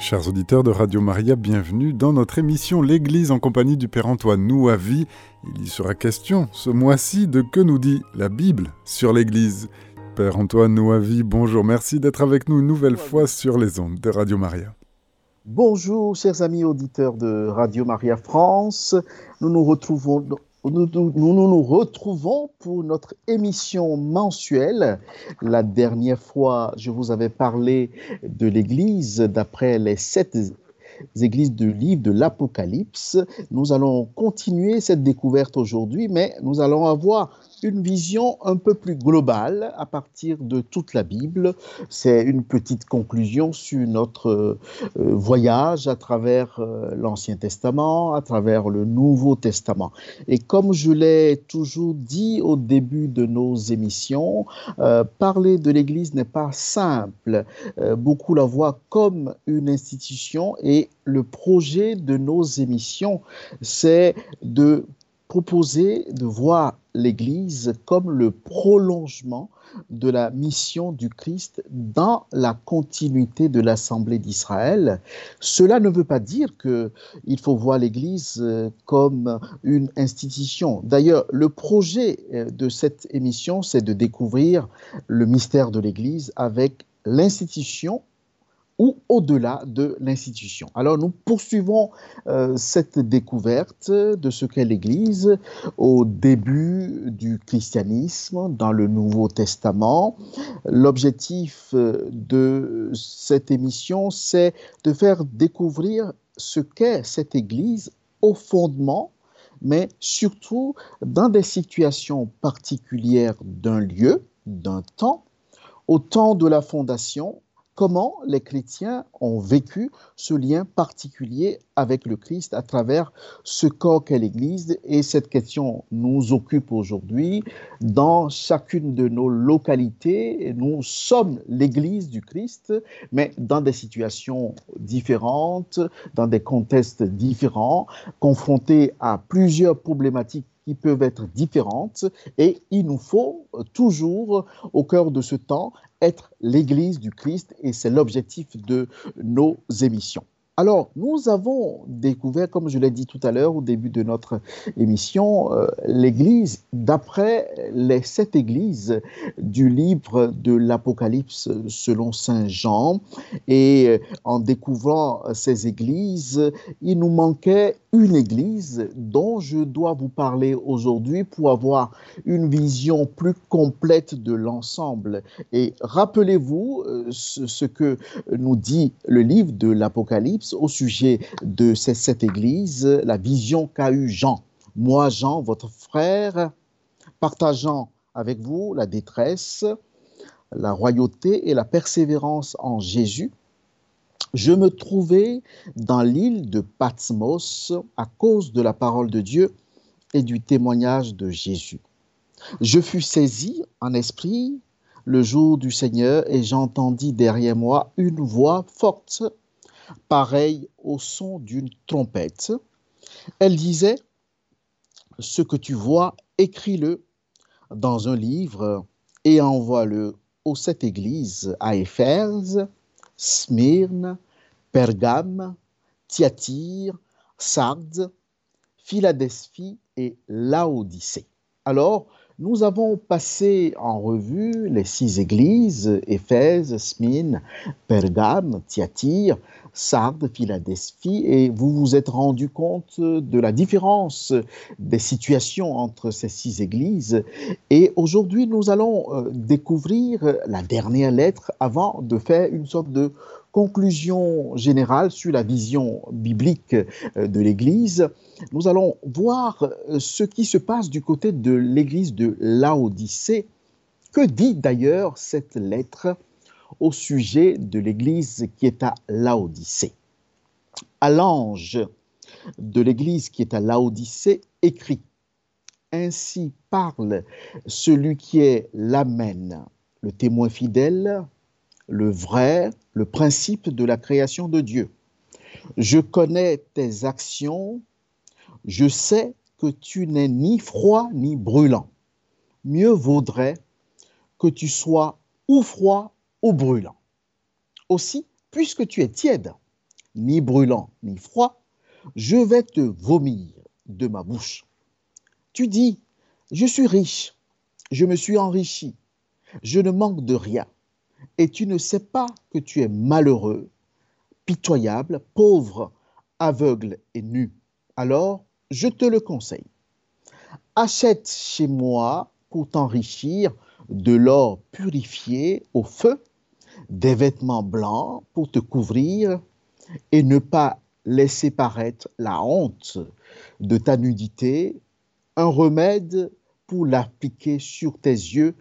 Chers auditeurs de Radio Maria, bienvenue dans notre émission L'Église en compagnie du Père Antoine Nouavi. Il y sera question ce mois-ci de que nous dit la Bible sur l'Église. Père Antoine Nouavi, bonjour, merci d'être avec nous une nouvelle fois sur les ondes de Radio Maria. Bonjour, chers amis auditeurs de Radio Maria France. Nous nous retrouvons nous, nous, retrouvons pour notre émission mensuelle. La dernière fois, je vous avais parlé de l'Église d'après les sept églises du livre de l'Apocalypse. Nous allons continuer cette découverte aujourd'hui, mais nous allons avoir une vision un peu plus globale à partir de toute la Bible. C'est une petite conclusion sur notre euh, voyage à travers euh, l'Ancien Testament, à travers le Nouveau Testament. Et comme je l'ai toujours dit au début de nos émissions, euh, parler de l'Église n'est pas simple. beaucoup la voient comme une institution et le projet de nos émissions, c'est de proposer de voir l'Église comme le prolongement de la mission du Christ dans la continuité de l'Assemblée d'Israël. Cela ne veut pas dire qu'il faut voir l'Église euh, comme une institution. D'ailleurs, le projet euh, de cette émission, c'est de découvrir le mystère de l'Église avec l'institution ou au-delà de l'institution. Alors nous poursuivons euh, cette découverte de ce qu'est l'Église au début du christianisme dans le Nouveau Testament. L'objectif euh, de cette émission, c'est de faire découvrir ce qu'est cette Église au fondement mais surtout dans des situations particulières d'un lieu, d'un temps, au temps de la fondation comment les chrétiens ont vécu ce lien particulier avec le Christ à travers ce corps qu'est l'Église? Et cette question nous occupe aujourd'hui dans chacune de nos localités. Nous sommes l'Église du Christ, mais dans des situations différentes, dans des contextes différents, confrontés à plusieurs problématiques qui peuvent être différentes et il nous faut toujours, au cœur de ce temps, être l'Église du Christ et c'est l'objectif de nos émissions. Alors, nous avons découvert, comme je l'ai dit tout à l'heure au début de notre émission, euh, l'Église d'après les sept églises du livre de l'Apocalypse selon Saint Jean. Et euh, en découvrant ces églises, il nous manquait une église dont je dois vous parler aujourd'hui pour avoir une vision plus complète de l'ensemble. Et rappelez-vous euh, ce, que nous dit le livre de l'Apocalypse au sujet de cette église, la vision qu'a eue Jean. Moi, Jean, votre frère, partageant avec vous la détresse, la royauté et la persévérance en Jésus, je me trouvais dans l'île de Patmos à cause de la parole de Dieu et du témoignage de Jésus. Je fus saisi en esprit le jour du Seigneur et j'entendis derrière moi une voix forte, pareille au son d'une trompette. Elle disait, Ce que tu vois, écris-le dans un livre et envoie-le aux sept églises à Éphèse, Smyrne, Pergame, Thyatire, Sardes, Philadelphie et Laodicée. Alors, nous avons passé en revue les six églises, Éphèse, Smyrne, Pergame, Thyatire, Sardes, Philadelphie, et vous vous êtes rendu compte de la différence des situations entre ces six églises. Et aujourd'hui, nous allons euh, découvrir la dernière lettre avant de faire une sorte de conclusion générale sur la vision biblique euh, de l'Église, nous allons voir euh, ce qui se passe du côté de l'Église de Laodicée. Que dit d'ailleurs cette lettre au sujet de l'Église qui est à Laodicée? À l'ange de l'Église qui est à Laodicée, écrit Ainsi parle celui qui est l'Amen, le témoin fidèle, le vrai, le principe de la création de Dieu. Je connais tes actions, je sais que tu n'es ni froid ni brûlant. Mieux vaudrait que tu sois ou froid ou brûlant. Aussi, puisque tu es tiède ni brûlant, ni froid, je vais te vomir de ma bouche. Tu dis, je suis riche, je me suis enrichi, je ne manque de rien, et tu ne sais pas que tu es malheureux, pitoyable, pauvre, aveugle et nu. Alors, je te le conseille. Achète chez moi pour t'enrichir de l'or purifié au feu, des vêtements blancs pour te couvrir et ne pas laisser paraître la honte de ta nudité, un remède pour l'appliquer sur tes yeux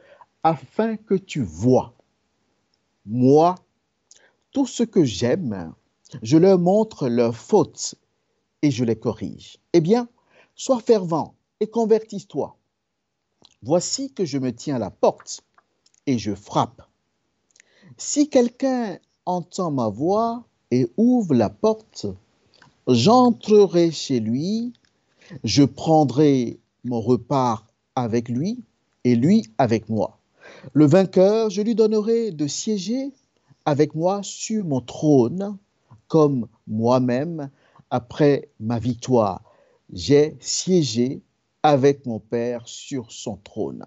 afin que tu vois. Moi, tout ce que j'aime, je leur montre leurs fautes et je les corrige. Eh bien, sois fervent et convertis-toi. Voici que je me tiens à la porte et je frappe. Si quelqu'un entend ma voix et ouvre la porte, j'entrerai chez lui, je prendrai mon repas avec lui et lui avec moi. Le vainqueur, je lui donnerai de siéger avec moi sur mon trône, comme moi-même, après ma victoire, j'ai siégé avec mon Père sur son trône.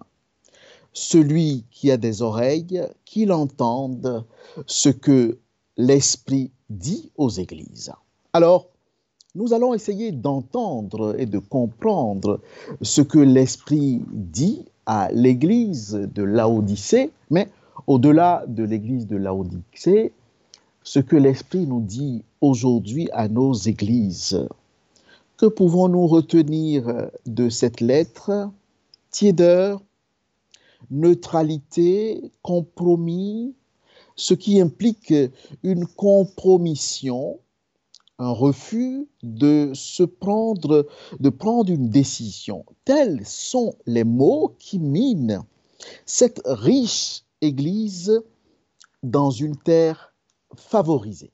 Celui qui a des oreilles, qu'il entende ce que l'Esprit dit aux églises. Alors, nous allons essayer d'entendre et de comprendre ce que l'Esprit dit à l'église de Laodicée, mais au-delà de l'église de Laodicée, ce que l'Esprit nous dit aujourd'hui à nos églises. Que pouvons-nous retenir de cette lettre? Tiédeur, neutralité, compromis, ce qui implique une compromission, un refus de se prendre, de prendre une décision. Tels sont les mots qui minent cette riche Église dans une terre favorisée.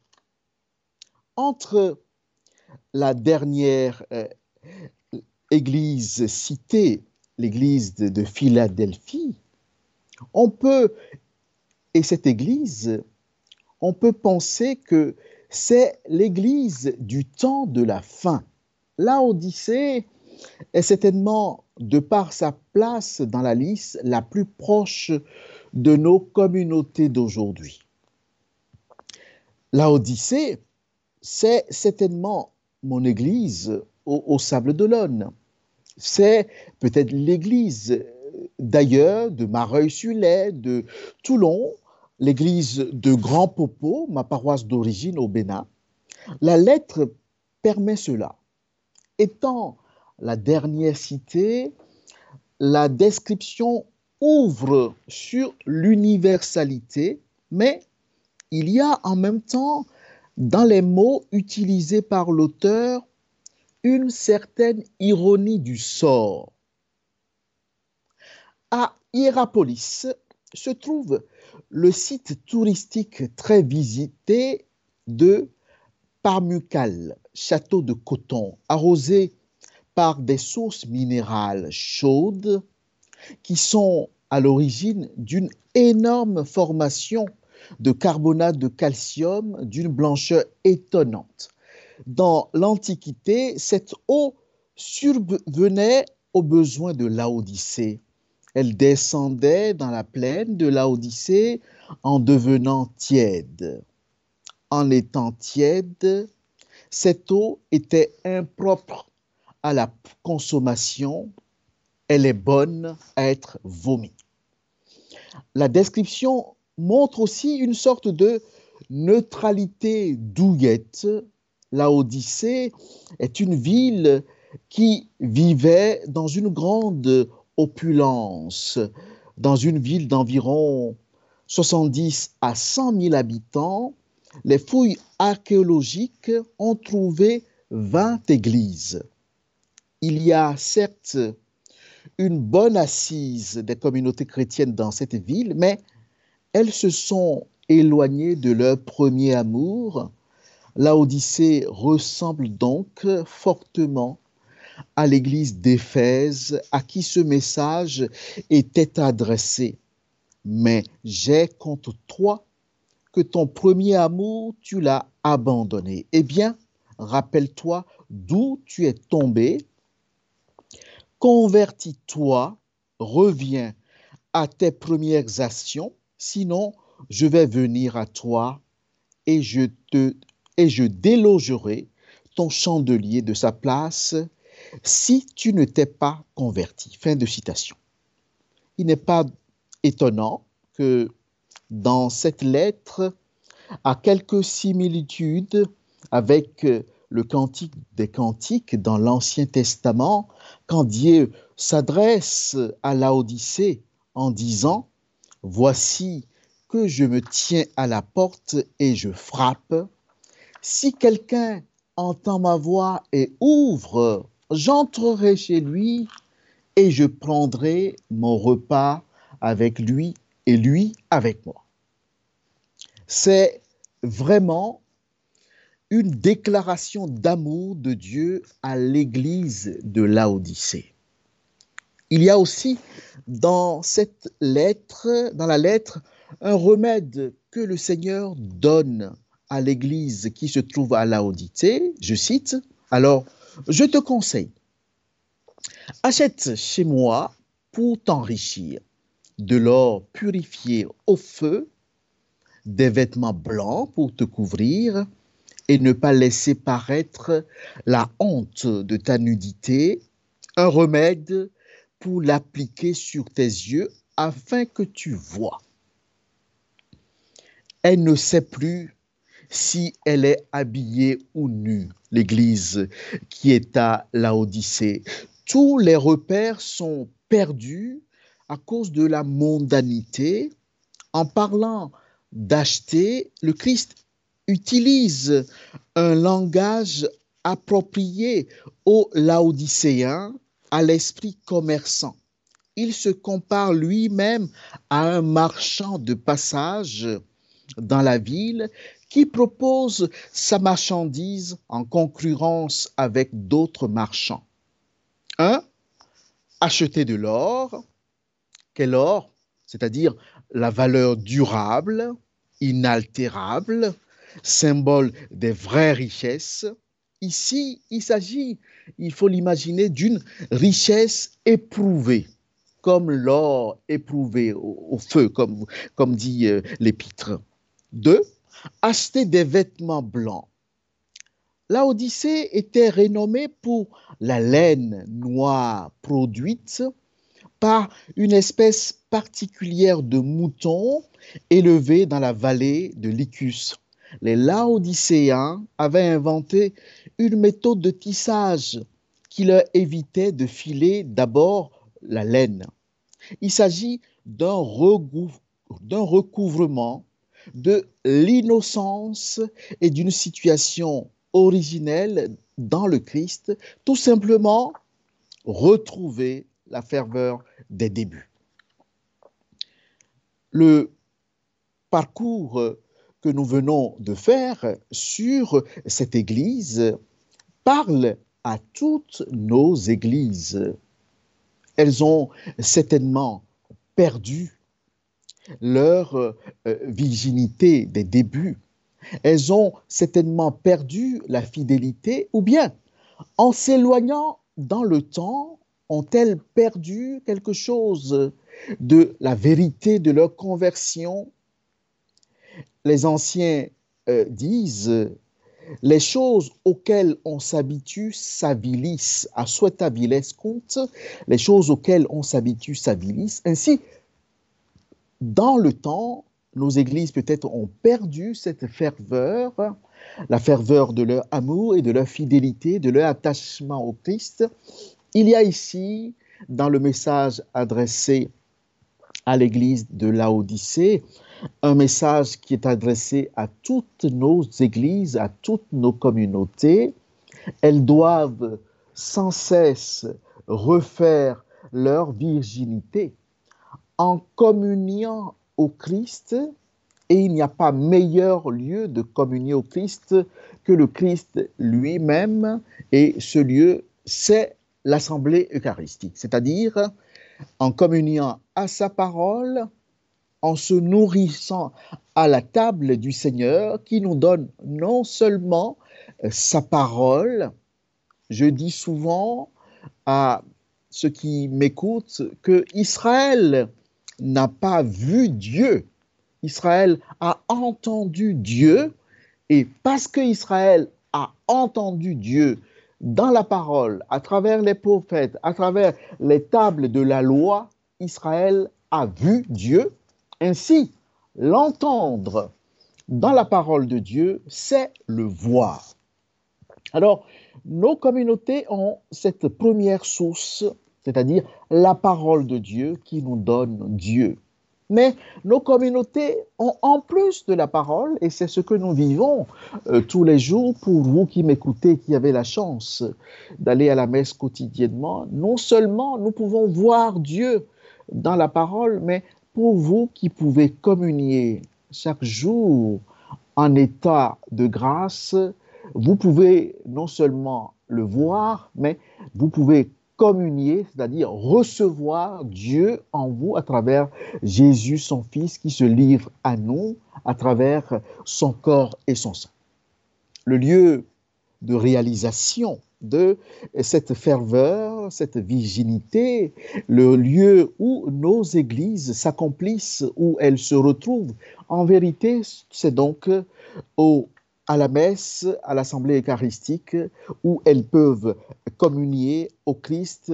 Entre la dernière euh, Église citée, l'Église de Philadelphie, on peut et cette Église, on peut penser que c'est l'Église du temps de la fin. L'Odyssée est certainement, de par sa place dans la liste, la plus proche de nos communautés d'aujourd'hui. L'Odyssée, c'est certainement mon Église au, au Sable d'Olonne. C'est peut-être l'Église d'ailleurs, de Mareuil-sur-Lay, de Toulon, l'église de Grand Popo, ma paroisse d'origine au Bénin. La lettre permet cela. Étant la dernière cité, la description ouvre sur l'universalité, mais il y a en même temps dans les mots utilisés par l'auteur une certaine ironie du sort à Hierapolis se trouve le site touristique très visité de Parmucal, château de coton, arrosé par des sources minérales chaudes qui sont à l'origine d'une énorme formation de carbonate de calcium d'une blancheur étonnante. Dans l'Antiquité, cette eau survenait aux besoins de Laodicée elle descendait dans la plaine de Laodicée en devenant tiède. En étant tiède, cette eau était impropre à la consommation, elle est bonne à être vomie. La description montre aussi une sorte de neutralité douillette. Laodicée est une ville qui vivait dans une grande opulence dans une ville d'environ 70 à 100 000 habitants, les fouilles archéologiques ont trouvé 20 églises. Il y a certes une bonne assise des communautés chrétiennes dans cette ville, mais elles se sont éloignées de leur premier amour. L'Odyssée ressemble donc fortement à l'église d'Éphèse à qui ce message était adressé. Mais j'ai contre toi que ton premier amour, tu l'as abandonné. Eh bien, rappelle-toi d'où tu es tombé, convertis-toi, reviens à tes premières actions, sinon je vais venir à toi et je te et je délogerai ton chandelier de sa place si tu ne t'es pas converti. Fin de citation. Il n'est pas étonnant que dans cette lettre, à quelques similitudes avec le cantique des cantiques dans l'Ancien Testament, quand Dieu s'adresse à Laodicée en disant, Voici que je me tiens à la porte et je frappe. Si quelqu'un entend ma voix et ouvre, j'entrerai chez lui et je prendrai mon repas avec lui et lui avec moi. C'est vraiment une déclaration d'amour de Dieu à l'Église de Laodicée. Il y a aussi dans cette lettre, dans la lettre, un remède que le Seigneur donne à l'Église qui se trouve à Laodicée. Je cite, alors, je te conseille, achète chez moi pour t'enrichir de l'or purifié au feu, des vêtements blancs pour te couvrir, et ne pas laisser paraître la honte de ta nudité, un remède pour l'appliquer sur tes yeux afin que tu vois. Elle ne sait plus si elle est habillée ou nue, l'Église qui est à Laodicée. Tous les repères sont perdus à cause de la mondanité. En parlant d'acheter, le Christ utilise un langage approprié aux Laodicéens, à l'esprit commerçant. Il se compare lui-même à un marchand de passage dans la ville qui propose sa marchandise en concurrence avec d'autres marchands. Un, acheter de l'or. Quel or? C'est-à-dire la valeur durable, inaltérable, symbole des vraies richesses. Ici, il s'agit, il faut l'imaginer, d'une richesse éprouvée, comme l'or éprouvé au, feu, comme, comme dit euh, l'épître. Deux, acheter des vêtements blancs. La était renommée pour la laine noire produite par une espèce particulière de mouton élevé dans la vallée de Lycus les Laodicéens avaient inventé une méthode de tissage qui leur évitait de filer d'abord la laine. Il s'agit d'un recouvrement de l'innocence et d'une situation originelle dans le Christ, tout simplement retrouver la ferveur des débuts. Le parcours que nous venons de faire sur cette Église parle à toutes nos églises. Elles ont certainement perdu leur euh, virginité des débuts. Elles ont certainement perdu la fidélité ou bien en s'éloignant dans le temps, ont-elles perdu quelque chose de la vérité de leur conversion? Les anciens euh, disent les choses auxquelles on s'habitue s'avilissent, à aviles compte, les choses auxquelles on s'habitue s'avilissent. Ainsi, dans le temps, nos églises peut-être ont perdu cette ferveur, la ferveur de leur amour et de leur fidélité, de leur attachement au Christ. Il y a ici, dans le message adressé à l'église de Laodicée, un message qui est adressé à toutes nos églises, à toutes nos communautés. Elles doivent sans cesse refaire leur virginité en communiant au Christ, et il n'y a pas meilleur lieu de communier au Christ que le Christ lui-même, et ce lieu, c'est l'assemblée eucharistique, c'est-à-dire en communiant à sa parole, en se nourrissant à la table du Seigneur qui nous donne non seulement euh, sa parole, je dis souvent à ceux qui m'écoutent que Israël n'a pas vu Dieu. Israël a entendu Dieu et parce que Israël a entendu Dieu dans la parole, à travers les prophètes, à travers les tables de la loi, Israël a vu Dieu. Ainsi, l'entendre dans la parole de Dieu, c'est le voir. Alors, nos communautés ont cette première source, c'est-à-dire la parole de Dieu qui nous donne Dieu. Mais nos communautés ont en plus de la parole, et c'est ce que nous vivons euh, tous les jours pour vous qui m'écoutez, qui avez la chance d'aller à la messe quotidiennement, non seulement nous pouvons voir Dieu dans la parole, mais pour vous qui pouvez communier chaque jour en état de grâce, vous pouvez non seulement le voir, mais vous pouvez communier, c'est-à-dire recevoir Dieu en vous à travers Jésus, son Fils, qui se livre à nous à travers son corps et son sang. Le lieu de réalisation de cette ferveur, cette virginité, le lieu où nos églises s'accomplissent, où elles se retrouvent. En vérité, c'est donc au à la messe, à l'assemblée eucharistique, où elles peuvent communier au Christ,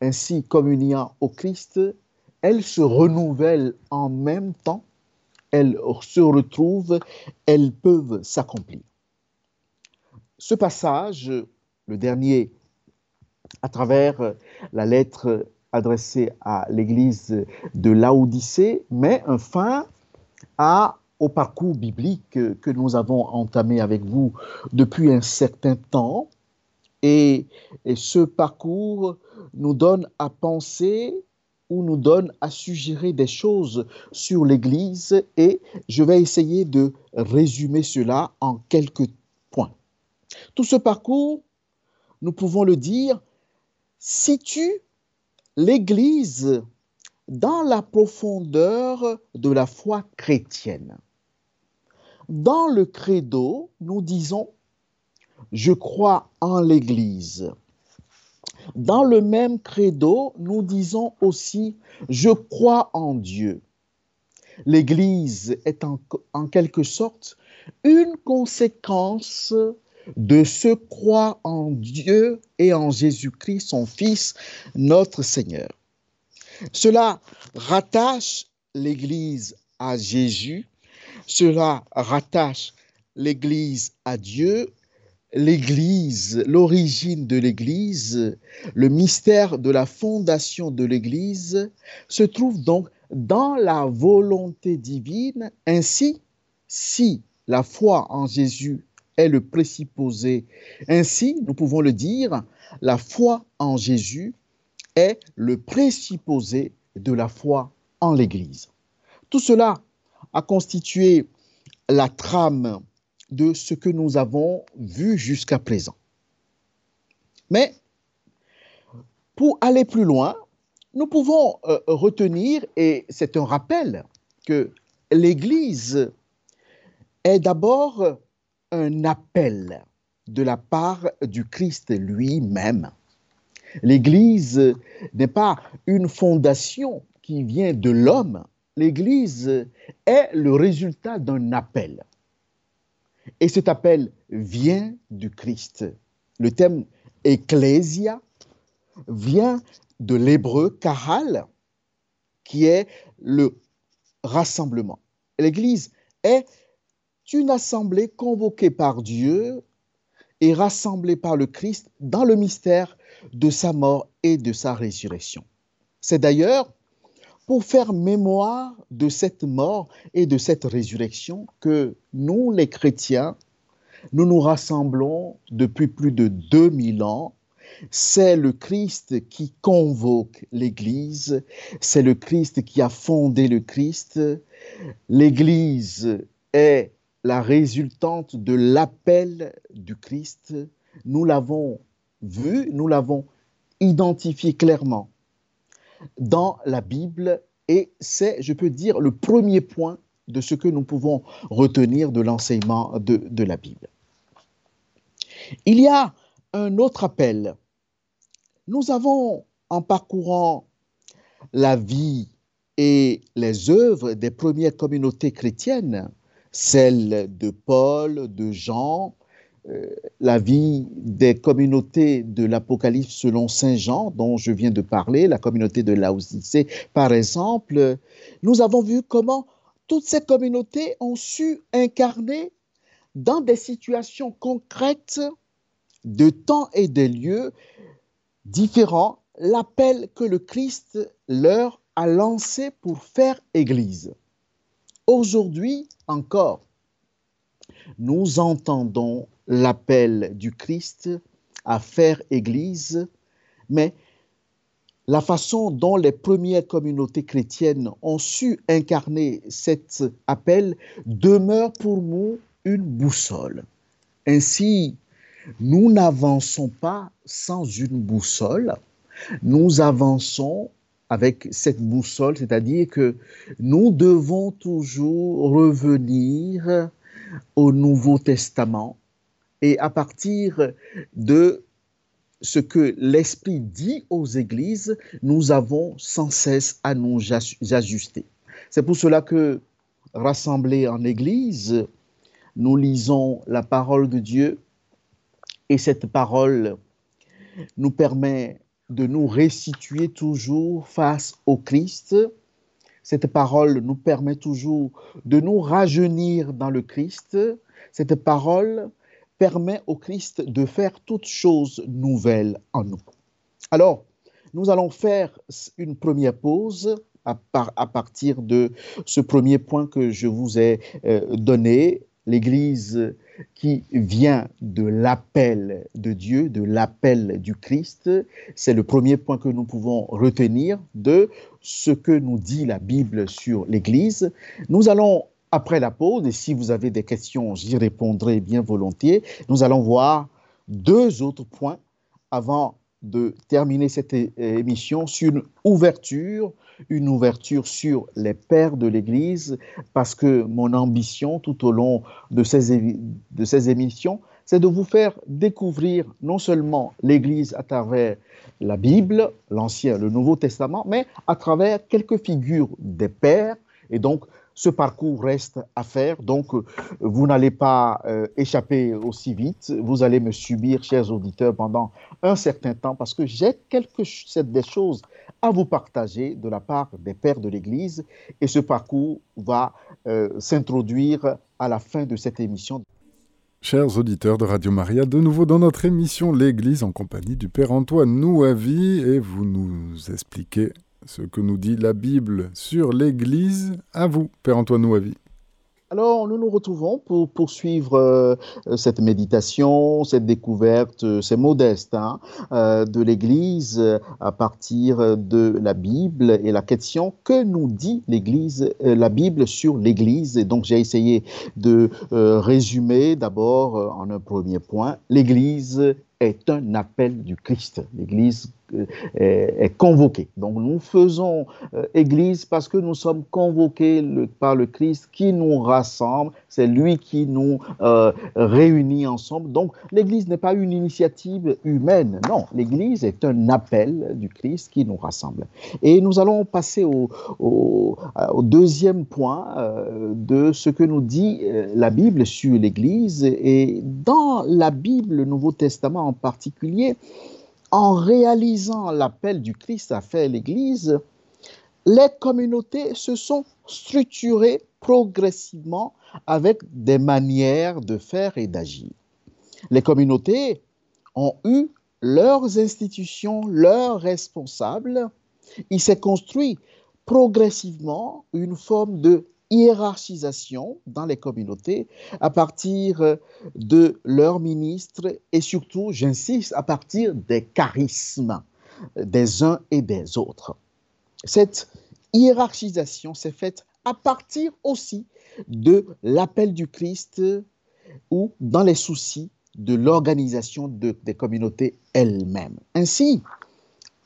ainsi communiant au Christ, elles se renouvellent en même temps, elles se retrouvent, elles peuvent s'accomplir. Ce passage, le dernier, à travers la lettre adressée à l'église de Laodicée, met un fin à au parcours biblique que nous avons entamé avec vous depuis un certain temps. Et, ce parcours nous donne à penser ou nous donne à suggérer des choses sur l'Église et je vais essayer de résumer cela en quelques points. Tout ce parcours, nous pouvons le dire, situe l'Église dans la profondeur de la foi chrétienne. Dans le credo, nous disons Je crois en l'Église. Dans le même credo, nous disons aussi Je crois en Dieu. L'Église est en, quelque sorte une conséquence de ce croire en Dieu et en Jésus-Christ, son Fils, notre Seigneur. Cela rattache l'Église à Jésus cela rattache l'Église à Dieu, l'Église, l'origine de l'Église, le mystère de la fondation de l'Église se trouve donc dans la volonté divine. Ainsi, si la foi en Jésus est le présupposé, ainsi, nous pouvons le dire, la foi en Jésus est le présupposé de la foi en l'Église. Tout cela a constitué la trame de ce que nous avons vu jusqu'à présent. Mais pour aller plus loin, nous pouvons euh, retenir, et c'est un rappel, que l'Église est d'abord un appel de la part du Christ lui-même. L'Église n'est pas une fondation qui vient de l'homme, l'Église est le résultat d'un appel. Et cet appel vient du Christ. Le terme ecclésia vient de l'hébreu kahal, qui est le rassemblement. L'Église est une assemblée convoquée par Dieu et rassemblée par le Christ dans le mystère de sa mort et de sa résurrection. C'est d'ailleurs pour faire mémoire de cette mort et de cette résurrection que nous, les chrétiens, nous nous rassemblons depuis plus de 2000 ans. C'est le Christ qui convoque l'Église, c'est le Christ qui a fondé le Christ. L'Église est la résultante de l'appel du Christ. Nous l'avons vu, nous l'avons identifié clairement dans la Bible et c'est, je peux dire, le premier point de ce que nous pouvons retenir de l'enseignement de, la Bible. Il y a un autre appel. Nous avons, en parcourant la vie et les œuvres des premières communautés chrétiennes, celles de Paul, de Jean, la vie des communautés de l'Apocalypse selon Saint Jean, dont je viens de parler, la communauté de Laodicée par exemple, nous avons vu comment toutes ces communautés ont su incarner dans des situations concrètes de temps et de lieux différents l'appel que le Christ leur a lancé pour faire Église. Aujourd'hui encore, nous entendons l'appel du Christ à faire Église, mais la façon dont les premières communautés chrétiennes ont su incarner cet appel demeure pour nous une boussole. Ainsi, nous n'avançons pas sans une boussole, nous avançons avec cette boussole, c'est-à-dire que nous devons toujours revenir au Nouveau Testament et à partir de ce que l'Esprit dit aux églises, nous avons sans cesse à nous ajuster. C'est pour cela que, rassemblés en Église, nous lisons la parole de Dieu et cette parole nous permet de nous restituer toujours face au Christ. Cette parole nous permet toujours de nous rajeunir dans le Christ. Cette parole permet au Christ de faire toutes choses nouvelles en nous. Alors, nous allons faire une première pause à, à partir de ce premier point que je vous ai euh, donné, l'Église qui vient de l'appel de Dieu, de l'appel du Christ. C'est le premier point que nous pouvons retenir de ce que nous dit la Bible sur l'Église. Nous allons, après la pause, et si vous avez des questions, j'y répondrai bien volontiers, nous allons voir deux autres points avant de terminer cette émission sur une ouverture une ouverture sur les pères de l'Église, parce que mon ambition tout au long de ces, de ces émissions, c'est de vous faire découvrir non seulement l'Église à travers la Bible, l'Ancien, le Nouveau Testament, mais à travers quelques figures des pères. Et donc, ce parcours reste à faire. Donc, vous n'allez pas euh, échapper aussi vite. Vous allez me subir, chers auditeurs, pendant un certain temps parce que j'ai quelque des choses à vous partager de la part des pères de l'Église et ce parcours va euh, s'introduire à la fin de cette émission. Chers auditeurs de Radio Maria, de nouveau dans notre émission L'Église en compagnie du Père Antoine Nouavi et vous nous expliquez ce que nous dit la Bible sur l'Église. À vous, Père Antoine Nouavi. Alors, nous nous retrouvons pour poursuivre euh, cette méditation, cette découverte, euh, c'est modeste, euh, de l'Église à partir de la Bible et la question que nous dit l'Église, la Bible sur l'Église? Et donc, j'ai essayé de résumer d'abord en un premier point l'Église est un appel du Christ. L'Église est, convoquée. Donc nous faisons euh, Église parce que nous sommes convoqués par le Christ qui nous rassemble. C'est lui qui nous euh, réunit ensemble. Donc l'Église n'est pas une initiative humaine. Non, l'Église est un appel du Christ qui nous rassemble. Et nous allons passer au, deuxième point de ce que nous dit la Bible sur l'Église. Et dans la Bible, le Nouveau Testament, en particulier, en réalisant l'appel du Christ à faire l'Église, les communautés se sont structurées progressivement avec des manières de faire et d'agir. Les communautés ont eu leurs institutions, leurs responsables. Il s'est construit progressivement une forme de hiérarchisation dans les communautés à partir de leurs ministres et surtout, j'insiste, à partir des charismes des uns et des autres. Cette hiérarchisation s'est faite à partir aussi de l'appel du Christ ou dans les soucis de l'organisation de, des communautés elles-mêmes. Ainsi,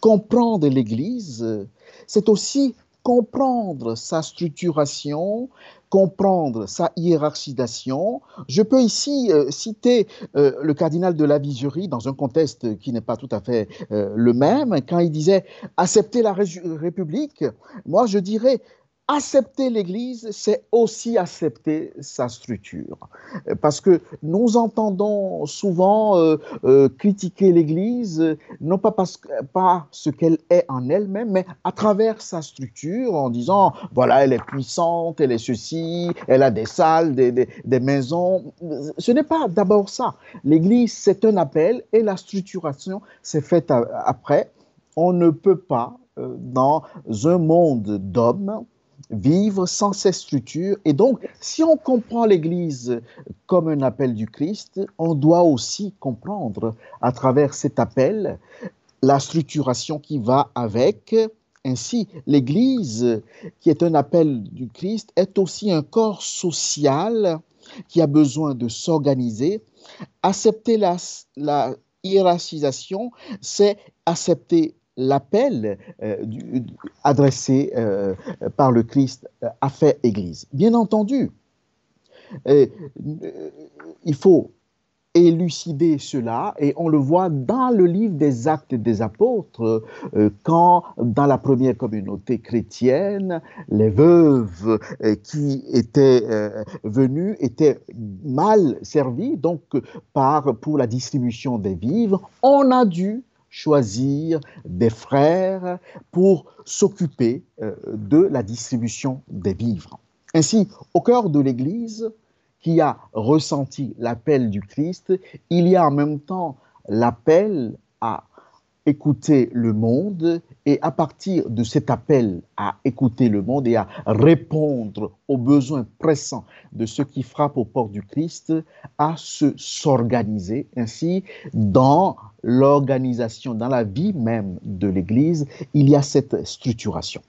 comprendre l'Église, c'est aussi comprendre sa structuration, comprendre sa hiérarchisation. Je peux ici euh, citer euh, le cardinal de la Vigerie dans un contexte qui n'est pas tout à fait euh, le même, quand il disait accepter la République. Moi, je dirais accepter l'Église, c'est aussi accepter sa structure. Parce que nous entendons souvent euh, euh, critiquer l'Église, non pas parce pas ce qu'elle est en elle-même, mais à travers sa structure, en disant, voilà, elle est puissante, elle est ceci, elle a des salles, des, des maisons. Ce n'est pas d'abord ça. L'Église, c'est un appel et la structuration s'est faite après. On ne peut pas, euh, dans un monde d'hommes, vivre sans ces structures. Et donc, si on comprend l'Église comme un appel du Christ, on doit aussi comprendre à travers cet appel la structuration qui va avec. Ainsi, l'Église, qui est un appel du Christ, est aussi un corps social qui a besoin de s'organiser. Accepter la, la hiérarchisation, c'est accepter l'appel euh, adressé euh, par le Christ a fait Église. Bien entendu, euh, il faut élucider cela et on le voit dans le livre des actes des apôtres quand dans la première communauté chrétienne les veuves qui étaient venues étaient mal servies donc pour la distribution des vivres on a dû choisir des frères pour s'occuper euh, de la distribution des vivres. Ainsi, au cœur de l'Église, qui a ressenti l'appel du Christ, il y a en même temps l'appel à écouter le monde et à partir de cet appel à écouter le monde et à répondre aux besoins pressants de ceux qui frappent aux portes du Christ, à se s'organiser ainsi dans l'organisation, dans la vie même de l'Église, il y a cette structuration.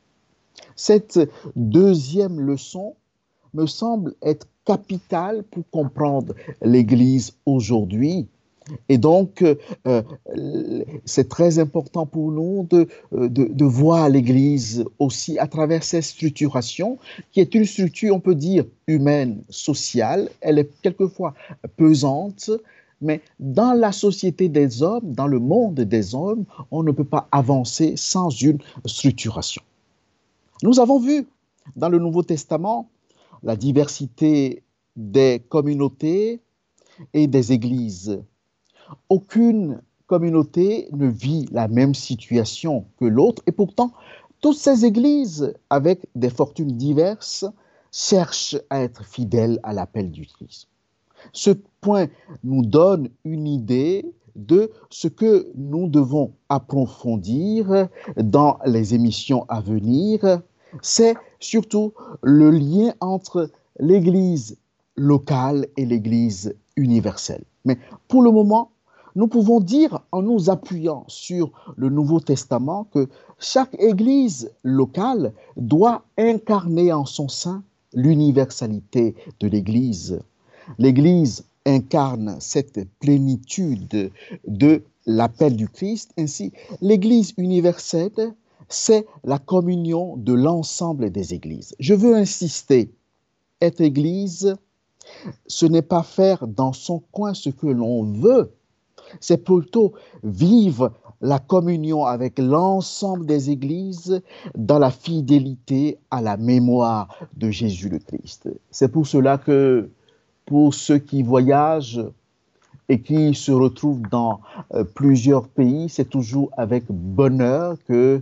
Cette deuxième leçon me semble être capitale pour comprendre l'Église aujourd'hui et donc, euh, euh, c'est très important pour nous euh, de, de voir l'Église aussi à travers cette structuration, qui est une structure, on peut dire, humaine, sociale. Elle est quelquefois pesante, mais dans la société des hommes, dans le monde des hommes, on ne peut pas avancer sans une structuration. Nous avons vu dans le Nouveau Testament la diversité des communautés et des églises aucune communauté ne vit la même situation que l'autre et pourtant, toutes ces églises, avec des fortunes diverses, cherchent à être fidèles à l'appel du Christ. Ce point nous donne une idée de ce que nous devons approfondir dans les émissions à venir. C'est surtout le lien entre l'Église locale et l'Église universelle. Mais pour le moment, nous pouvons dire, en nous appuyant sur le Nouveau Testament, que chaque Église locale doit incarner en son sein l'universalité de l'Église. L'Église incarne cette plénitude de l'appel du Christ. Ainsi, l'Église universelle, c'est la communion de l'ensemble des Églises. Je veux insister, être Église, ce n'est pas faire dans son coin ce que l'on veut, c'est plutôt vivre la communion avec l'ensemble des églises dans la fidélité à la mémoire de Jésus le Christ. C'est pour cela que pour ceux qui voyagent et qui se retrouvent dans euh, plusieurs pays, c'est toujours avec bonheur que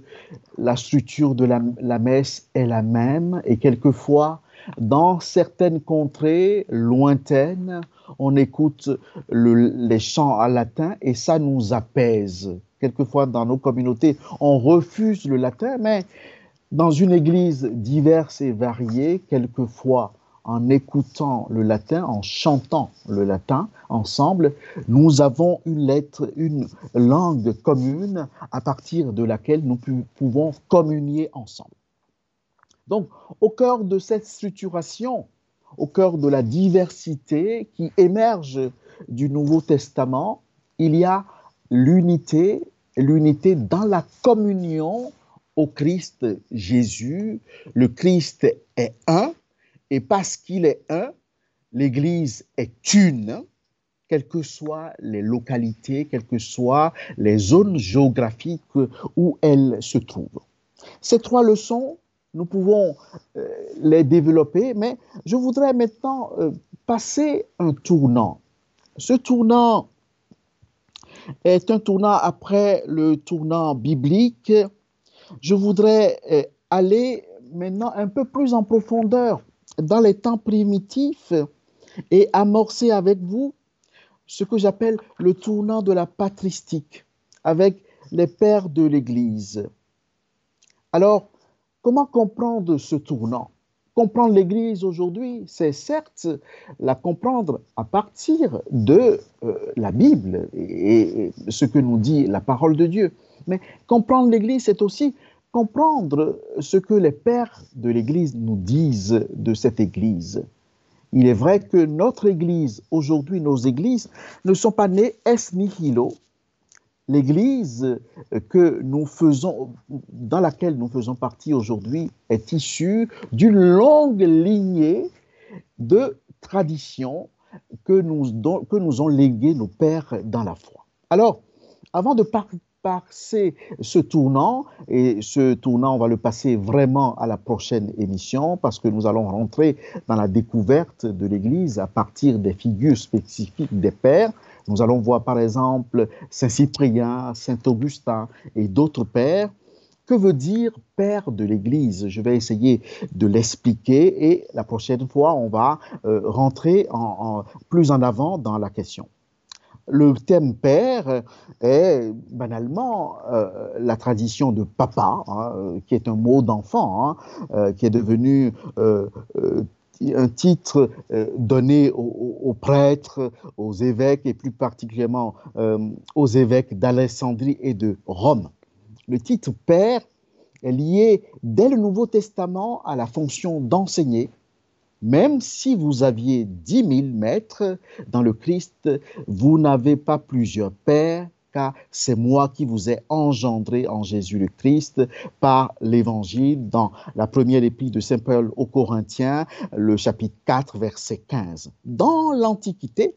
la structure de la, la messe est la même et quelquefois dans certaines contrées lointaines, on écoute les chants en latin et ça nous apaise. Quelquefois, dans nos communautés, on refuse le latin, mais dans une église diverse et variée, quelquefois, en écoutant le latin, en chantant le latin ensemble, nous avons une lettre, une langue commune à partir de laquelle nous pouvons communier ensemble. Donc, au cœur de cette structuration, au cœur de la diversité qui émerge du Nouveau Testament, il y a l'unité, l'unité dans la communion au Christ Jésus. Le Christ est un, et parce qu'il est un, l'Église est une, quelles que soient les localités, quelles que soient les zones géographiques où elle se trouve. Ces trois leçons, nous pouvons euh, les développer, mais je voudrais maintenant euh, passer un tournant. Ce tournant est un tournant après le tournant biblique. Je voudrais euh, aller maintenant un peu plus en profondeur dans les temps primitifs et amorcer avec vous ce que j'appelle le tournant de la patristique avec les pères de l'Église. Alors, comment comprendre ce tournant? Comprendre l'Église aujourd'hui, c'est certes la comprendre à partir de euh, la Bible et, ce que nous dit la parole de Dieu. Mais comprendre l'Église, c'est aussi comprendre ce que les pères de l'Église nous disent de cette Église. Il est vrai que notre Église, aujourd'hui, nos églises, ne sont pas nées es nihilo. L'Église que nous faisons, dans laquelle nous faisons partie aujourd'hui, est issue d'une longue lignée de traditions que nous, que nous ont léguées nos pères dans la foi. Alors, avant de passer ce tournant, et ce tournant, on va le passer vraiment à la prochaine émission, parce que nous allons rentrer dans la découverte de l'Église à partir des figures spécifiques des pères. Nous allons voir par exemple Saint Cyprien, Saint Augustin et d'autres pères. Que veut dire père de l'Église? Je vais essayer de l'expliquer et la prochaine fois, on va euh, rentrer en, plus en avant dans la question. Le thème père est banalement euh, la tradition de papa, hein, qui est un mot d'enfant, hein, euh, qui est devenu euh, un titre donné aux, prêtres, aux évêques et plus particulièrement aux évêques d'Alexandrie et de Rome. Le titre père est lié dès le Nouveau Testament à la fonction d'enseigner même si vous aviez dix mille maîtres dans le Christ, vous n'avez pas plusieurs pères, car c'est moi qui vous ai engendré en Jésus le Christ par l'Évangile dans la première épître de Saint Paul aux Corinthiens, le chapitre 4, verset 15. Dans l'Antiquité,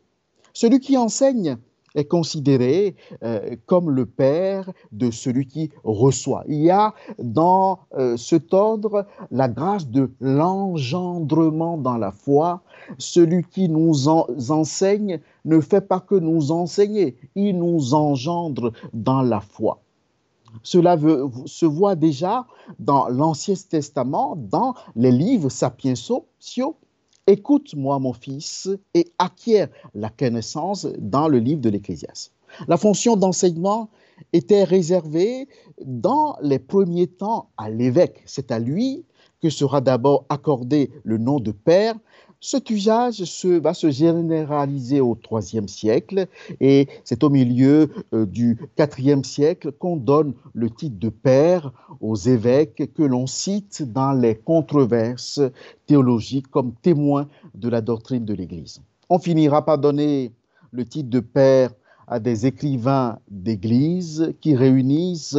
celui qui enseigne est considéré euh, comme le père de celui qui reçoit. Il y a dans euh, cet ordre la grâce de l'engendrement dans la foi. Celui qui nous enseigne ne fait pas que nous enseigner, il nous engendre dans la foi. Cela se voit déjà dans l'Ancien Testament, dans les livres sapientiaux, Écoute-moi, mon fils, et acquiert la connaissance dans le livre de l'Ecclésiaste. La fonction d'enseignement était réservée dans les premiers temps à l'évêque. C'est à lui que sera d'abord accordé le nom de père, cet usage va se généraliser au IIIe siècle et c'est au milieu euh, du IVe siècle qu'on donne le titre de père aux évêques que l'on cite dans les controverses théologiques comme témoins de la doctrine de l'Église. On finira par donner le titre de père à des écrivains d'Église qui réunissent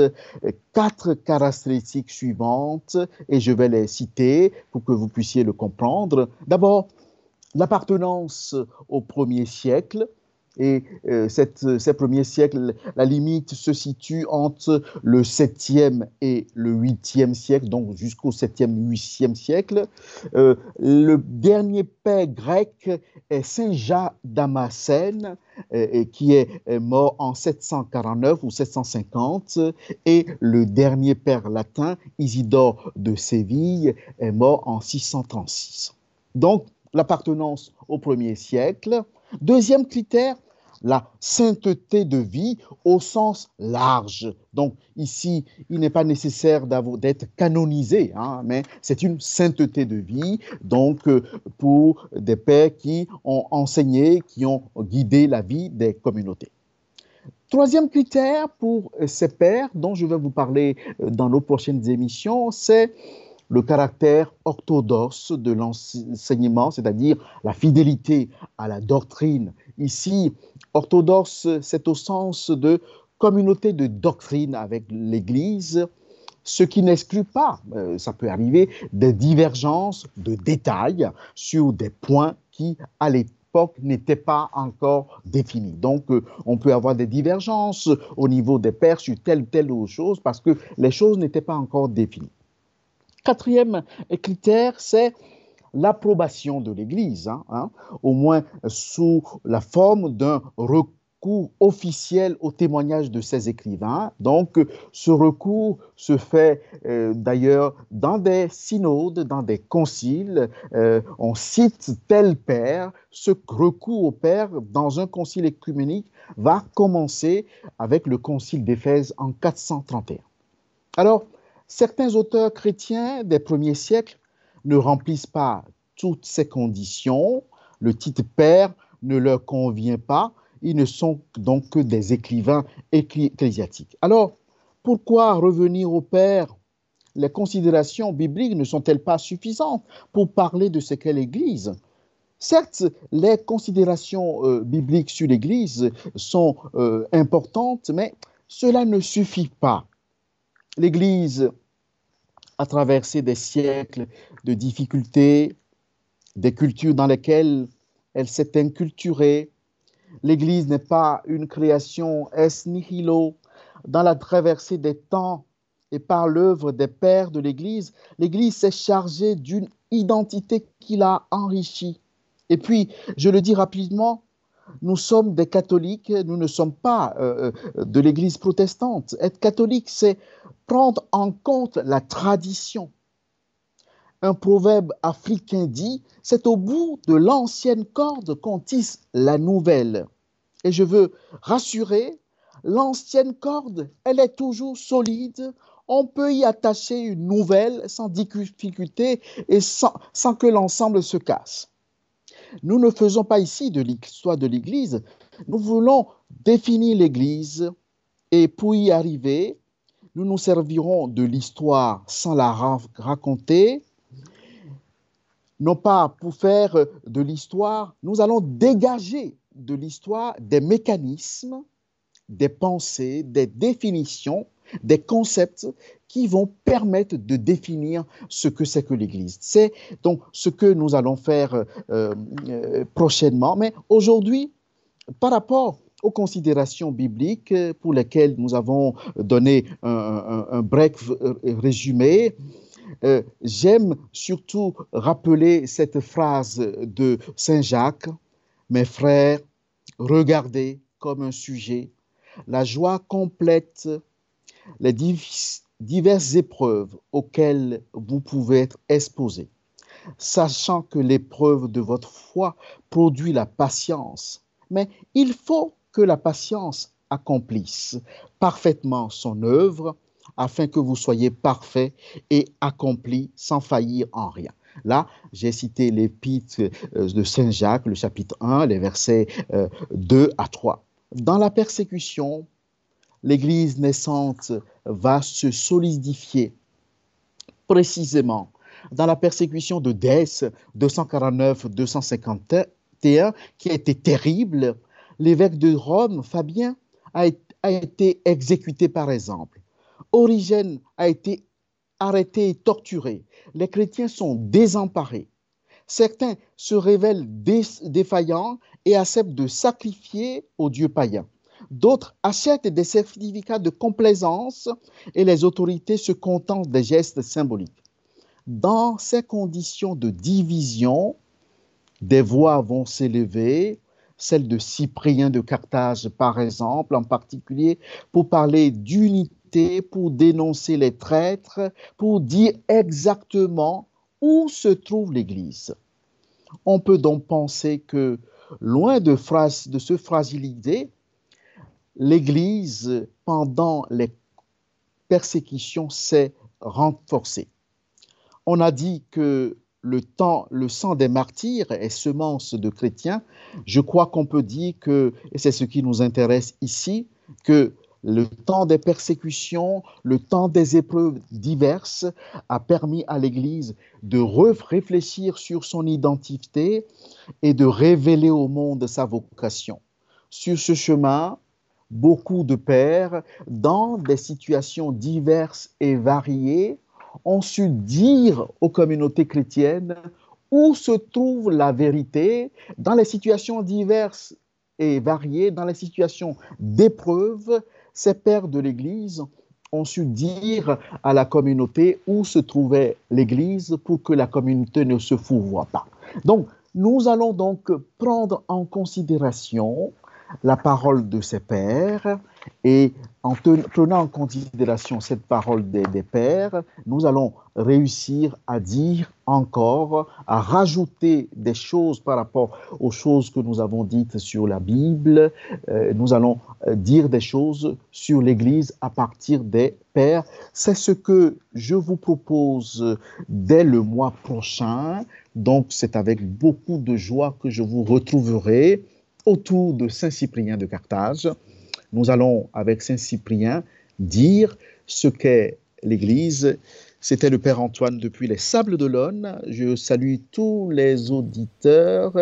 quatre caractéristiques suivantes, et je vais les citer pour que vous puissiez le comprendre. D'abord, l'appartenance au premier siècle, et euh, cette, ces premiers siècles, la limite se situe entre le 7e et le 8e siècle, donc jusqu'au 7e, 8e siècle. Euh, le dernier père grec est Saint Damascène, euh, qui est mort en 749 ou 750, et le dernier père latin, Isidore de Séville, est mort en 636. Donc, l'appartenance au premier siècle. Deuxième critère, la sainteté de vie au sens large. Donc ici, il n'est pas nécessaire d'être canonisé, hein, mais c'est une sainteté de vie, donc euh, pour des pères qui ont enseigné, qui ont guidé la vie des communautés. Troisième critère pour ces pères dont je vais vous parler euh, dans nos prochaines émissions, c'est le caractère orthodoxe de l'enseignement, c'est-à-dire la fidélité à la doctrine. Ici, orthodoxe, c'est au sens de communauté de doctrine avec l'Église. ce qui n'exclut pas, euh, ça peut arriver, des divergences de détails sur des points qui, à l'époque, n'étaient pas encore définis. Donc, euh, on peut avoir des divergences au niveau des pères sur telle ou telle autre chose parce que les choses n'étaient pas encore définies. Quatrième critère, c'est l'approbation de l'Église, hein, hein, au moins sous la forme d'un recours officiel au témoignage de ces écrivains. Donc, ce recours se fait euh, d'ailleurs dans des synodes, dans des conciles. Euh, on cite tel père. Ce recours au père dans un concile écuménique va commencer avec le concile d'Éphèse en 431. Alors, certains auteurs chrétiens des premiers siècles ne remplissent pas toutes ces conditions. Le titre père ne leur convient pas ils ne sont donc que des écrivains ecclésiatiques. Alors, pourquoi revenir au Père? Les considérations bibliques ne sont-elles pas suffisantes pour parler de ce qu'est l'Église? Certes, les considérations euh, bibliques sur l'Église sont euh, importantes, mais cela ne suffit pas. L'Église a traversé des siècles de difficultés, des cultures dans lesquelles elle s'est inculturée, L'Église n'est pas une création es nihilo. Dans la traversée des temps et par l'œuvre des pères de l'Église, l'Église s'est chargée d'une identité qui l'a enrichie. Et puis, je le dis rapidement, nous sommes des catholiques, nous ne sommes pas euh, euh, de l'Église protestante. Être catholique, c'est prendre en compte la tradition. Un proverbe africain dit, c'est au bout de l'ancienne corde qu'on tisse la nouvelle. Et je veux rassurer, l'ancienne corde, elle est toujours solide. On peut y attacher une nouvelle sans difficulté et sans, sans que l'ensemble se casse. Nous ne faisons pas ici de l'histoire de l'Église. Nous voulons définir l'Église et pour y arriver, nous nous servirons de l'histoire sans la raconter, non pas pour faire de l'histoire, nous allons dégager de l'histoire des mécanismes, des pensées, des définitions, des concepts qui vont permettre de définir ce que c'est que l'Église. C'est donc ce que nous allons faire euh, euh, prochainement. Mais aujourd'hui, par rapport aux considérations bibliques pour lesquelles nous avons donné un, bref résumé, euh, j'aime surtout rappeler cette phrase de Saint Jacques mes frères, regardez comme un sujet la joie complète, les diverses épreuves auxquelles vous pouvez être exposés, sachant que l'épreuve de votre foi produit la patience. Mais il faut que la patience accomplisse parfaitement son œuvre afin que vous soyez parfaits et accomplis sans faillir en rien. Là, j'ai cité l'épître euh, de Saint Jacques, le chapitre 1, les versets 2 euh, à 3. Dans la persécution, l'Église naissante va se solidifier précisément dans la persécution de Dès 249-251, qui a été terrible. L'évêque de Rome, Fabien, a, a été exécuté par exemple. Origène a été arrêtés et torturés. Les chrétiens sont désemparés. Certains se révèlent défaillants et acceptent de sacrifier aux dieux païens. D'autres achètent des certificats de complaisance et les autorités se contentent des gestes symboliques. Dans ces conditions de division, des voix vont s'élever, celle de Cyprien de Carthage par exemple en particulier, pour parler d'unité pour dénoncer les traîtres, pour dire exactement où se trouve l'Église. On peut donc penser que, loin de, de se fragiliser, l'Église, pendant les persécutions, s'est renforcée. On a dit que le sang des martyrs est semence de chrétiens. Je crois qu'on peut dire que, et c'est ce qui nous intéresse ici, que le temps des persécutions, le temps des épreuves diverses a permis à l'Église de réfléchir sur son identité et de révéler au monde sa vocation. Sur ce chemin, beaucoup de pères, dans des situations diverses et variées, ont su dire aux communautés chrétiennes où se trouve la vérité dans les situations diverses et variées, dans les situations d'épreuve. Ces pères de l'Église ont su dire à la communauté où se trouvait l'Église pour que la communauté ne se fourvoie pas. Donc, nous allons donc prendre en considération la parole de ses pères et en prenant en considération cette parole des, pères, nous allons réussir à dire encore, à rajouter des choses par rapport aux choses que nous avons dites sur la Bible. Euh, nous allons euh, dire des choses sur l'Église à partir des pères. C'est ce que je vous propose dès le mois prochain. Donc c'est avec beaucoup de joie que je vous retrouverai autour de Saint Cyprien de Carthage. Nous allons, avec Saint Cyprien, dire ce qu'est l'Église c'était le Père Antoine depuis les Sables d'Olonne. Je salue tous les auditeurs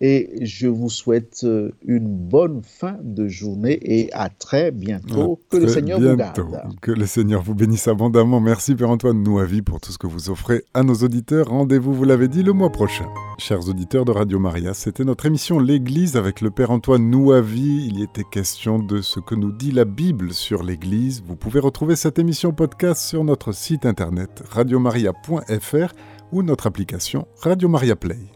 et je vous souhaite euh, une bonne fin de journée et à très bientôt. que le Seigneur vous garde. Que le Seigneur vous bénisse abondamment. Merci Père Antoine Nouavi pour tout ce que vous offrez à nos auditeurs. Rendez-vous, vous l'avez dit, le mois prochain. Chers auditeurs de Radio Maria, c'était notre émission L'Église avec le Père Antoine Nouavi. Il y était question de ce que nous dit la Bible sur l'Église. Vous pouvez retrouver cette émission podcast sur notre site radiomaria.fr ou notre application Radio Maria Play.